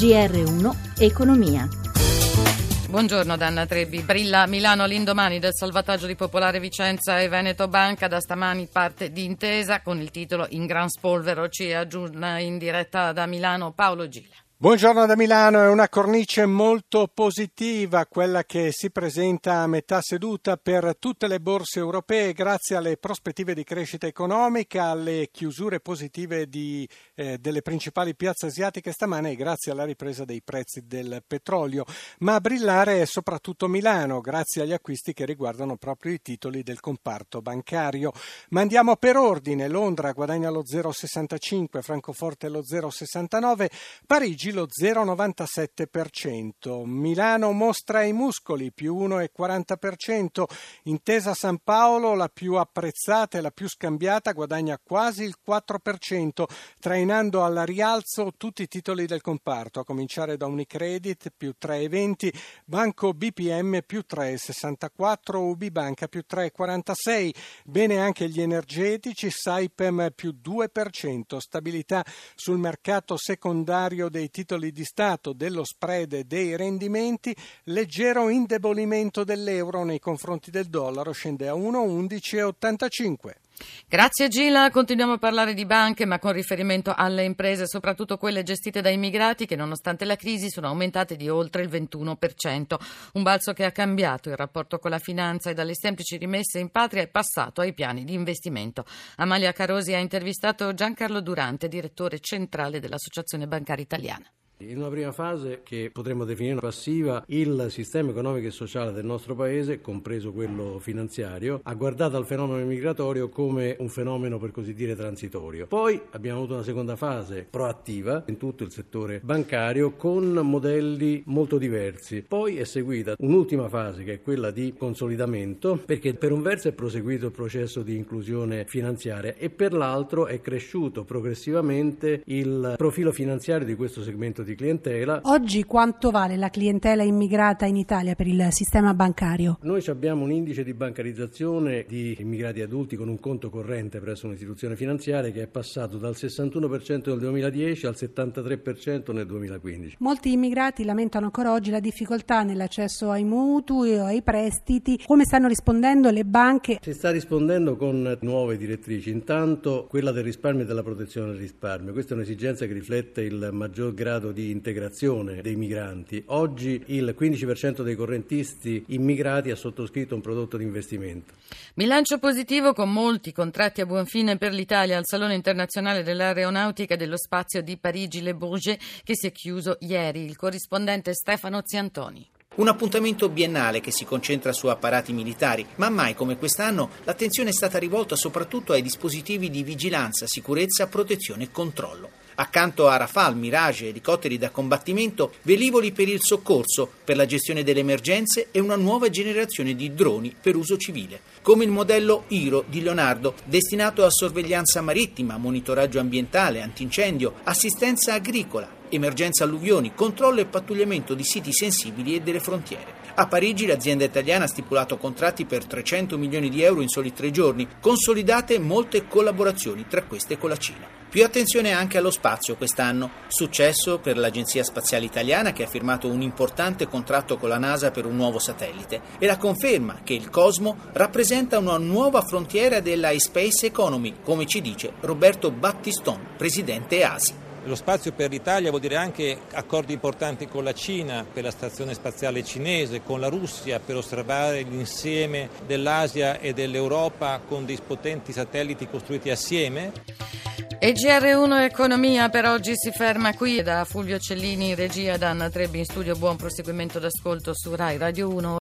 GR1 Economia. Buongiorno Danna Trebbi. Brilla Milano all'indomani del salvataggio di Popolare Vicenza e Veneto Banca. Da stamani parte di intesa con il titolo In gran spolvero. Ci aggiorna in diretta da Milano Paolo Gila. Buongiorno da Milano, è una cornice molto positiva quella che si presenta a metà seduta per tutte le borse europee grazie alle prospettive di crescita economica, alle chiusure positive di, eh, delle principali piazze asiatiche stamane e grazie alla ripresa dei prezzi del petrolio. Ma a brillare è soprattutto Milano grazie agli acquisti che riguardano proprio i titoli del comparto bancario. Ma andiamo per ordine, Londra guadagna lo 0,65, Francoforte lo 0,69, Parigi lo 0,97%. Milano mostra i muscoli più 1,40%. Intesa San Paolo, la più apprezzata e la più scambiata, guadagna quasi il 4%, trainando al rialzo tutti i titoli del comparto, a cominciare da Unicredit più 3,20, Banco BPM più 3,64, UB Banca più 3,46. Bene anche gli energetici, Saipem più 2%, stabilità sul mercato secondario dei titoli titoli di Stato dello spread dei rendimenti, leggero indebolimento dell'euro nei confronti del dollaro scende a 1,1185. Grazie Gila, continuiamo a parlare di banche ma con riferimento alle imprese, soprattutto quelle gestite da immigrati che nonostante la crisi sono aumentate di oltre il 21%, un balzo che ha cambiato il rapporto con la finanza e dalle semplici rimesse in patria è passato ai piani di investimento. Amalia Carosi ha intervistato Giancarlo Durante, direttore centrale dell'Associazione Bancaria Italiana. In una prima fase che potremmo definire passiva, il sistema economico e sociale del nostro paese, compreso quello finanziario, ha guardato al fenomeno migratorio come un fenomeno per così dire transitorio. Poi abbiamo avuto una seconda fase proattiva in tutto il settore bancario con modelli molto diversi. Poi è seguita un'ultima fase che è quella di consolidamento perché per un verso è proseguito il processo di inclusione finanziaria e per l'altro è cresciuto progressivamente il profilo finanziario di questo segmento di di clientela. Oggi quanto vale la clientela immigrata in Italia per il sistema bancario? Noi abbiamo un indice di bancarizzazione di immigrati adulti con un conto corrente presso un'istituzione finanziaria che è passato dal 61% nel 2010 al 73% nel 2015. Molti immigrati lamentano ancora oggi la difficoltà nell'accesso ai mutui o ai prestiti. Come stanno rispondendo le banche? Si sta rispondendo con nuove direttrici. Intanto quella del risparmio e della protezione del risparmio. Questa è un'esigenza che riflette il maggior grado di di integrazione dei migranti. Oggi il 15% dei correntisti immigrati ha sottoscritto un prodotto di investimento. Bilancio positivo con molti contratti a buon fine per l'Italia al Salone internazionale dell'aeronautica e dello spazio di Parigi-Le Bourget che si è chiuso ieri. Il corrispondente Stefano Ziantoni. Un appuntamento biennale che si concentra su apparati militari, ma mai come quest'anno l'attenzione è stata rivolta soprattutto ai dispositivi di vigilanza, sicurezza, protezione e controllo. Accanto a Rafale, Mirage, elicotteri da combattimento, velivoli per il soccorso, per la gestione delle emergenze e una nuova generazione di droni per uso civile, come il modello Iro di Leonardo, destinato a sorveglianza marittima, monitoraggio ambientale, antincendio, assistenza agricola, emergenza alluvioni, controllo e pattugliamento di siti sensibili e delle frontiere. A Parigi l'azienda italiana ha stipulato contratti per 300 milioni di euro in soli tre giorni, consolidate molte collaborazioni, tra queste con la Cina. Più attenzione anche allo spazio quest'anno. Successo per l'Agenzia Spaziale Italiana che ha firmato un importante contratto con la NASA per un nuovo satellite e la conferma che il Cosmo rappresenta una nuova frontiera della space economy, come ci dice Roberto Battiston, presidente ASI. Lo spazio per l'Italia vuol dire anche accordi importanti con la Cina per la stazione spaziale cinese, con la Russia per osservare l'insieme dell'Asia e dell'Europa con dei potenti satelliti costruiti assieme. E GR1 Economia per oggi si ferma qui da Fulvio Cellini in regia da Anna Trebbi in studio. Buon proseguimento d'ascolto su Rai Radio 1.